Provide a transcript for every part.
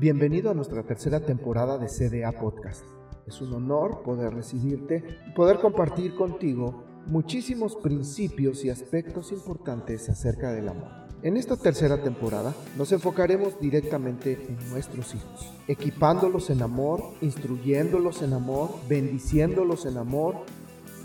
Bienvenido a nuestra tercera temporada de CDA Podcast. Es un honor poder recibirte y poder compartir contigo muchísimos principios y aspectos importantes acerca del amor. En esta tercera temporada nos enfocaremos directamente en nuestros hijos, equipándolos en amor, instruyéndolos en amor, bendiciéndolos en amor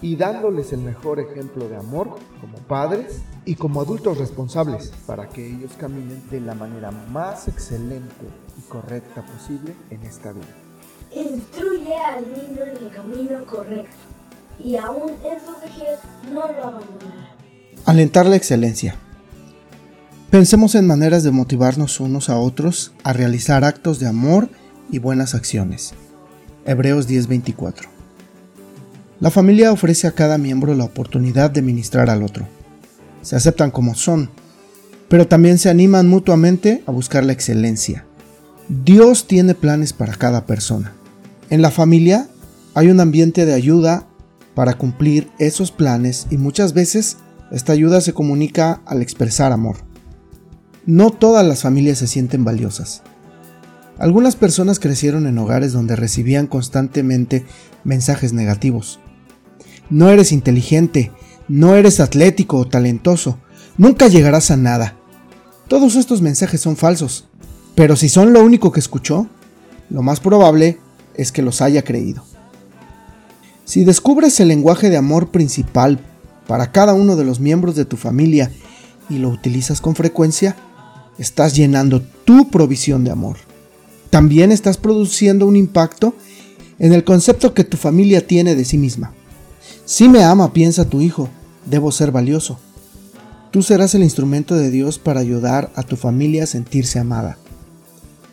y dándoles el mejor ejemplo de amor como padres y como adultos responsables para que ellos caminen de la manera más excelente y correcta posible en esta vida. Instruye al niño en el camino correcto y aún en su vejez no lo abandonará. Alentar la excelencia. Pensemos en maneras de motivarnos unos a otros a realizar actos de amor y buenas acciones. Hebreos 10:24. La familia ofrece a cada miembro la oportunidad de ministrar al otro. Se aceptan como son, pero también se animan mutuamente a buscar la excelencia. Dios tiene planes para cada persona. En la familia hay un ambiente de ayuda para cumplir esos planes y muchas veces esta ayuda se comunica al expresar amor. No todas las familias se sienten valiosas. Algunas personas crecieron en hogares donde recibían constantemente mensajes negativos. No eres inteligente, no eres atlético o talentoso, nunca llegarás a nada. Todos estos mensajes son falsos, pero si son lo único que escuchó, lo más probable es que los haya creído. Si descubres el lenguaje de amor principal para cada uno de los miembros de tu familia y lo utilizas con frecuencia, estás llenando tu provisión de amor. También estás produciendo un impacto en el concepto que tu familia tiene de sí misma. Si me ama, piensa tu hijo, debo ser valioso. Tú serás el instrumento de Dios para ayudar a tu familia a sentirse amada.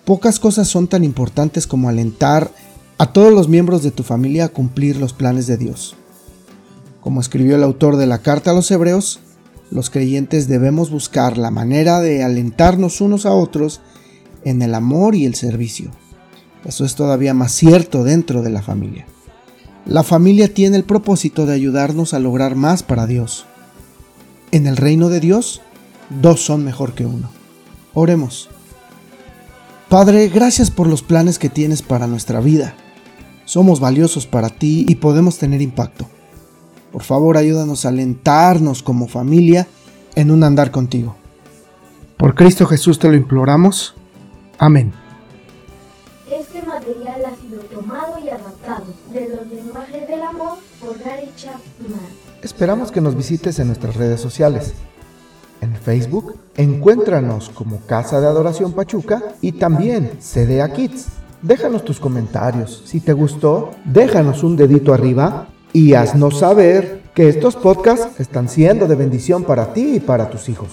Pocas cosas son tan importantes como alentar a todos los miembros de tu familia a cumplir los planes de Dios. Como escribió el autor de la carta a los hebreos, los creyentes debemos buscar la manera de alentarnos unos a otros en el amor y el servicio. Eso es todavía más cierto dentro de la familia. La familia tiene el propósito de ayudarnos a lograr más para Dios. En el reino de Dios, dos son mejor que uno. Oremos. Padre, gracias por los planes que tienes para nuestra vida. Somos valiosos para ti y podemos tener impacto. Por favor, ayúdanos a alentarnos como familia en un andar contigo. Por Cristo Jesús te lo imploramos. Amén. Este material ha sido tomado y adaptado de los lenguajes del amor por Gary Chapman. Esperamos que nos visites en nuestras redes sociales. En Facebook, encuéntranos como Casa de Adoración Pachuca y también CDA Kids. Déjanos tus comentarios. Si te gustó, déjanos un dedito arriba y haznos saber que estos podcasts están siendo de bendición para ti y para tus hijos.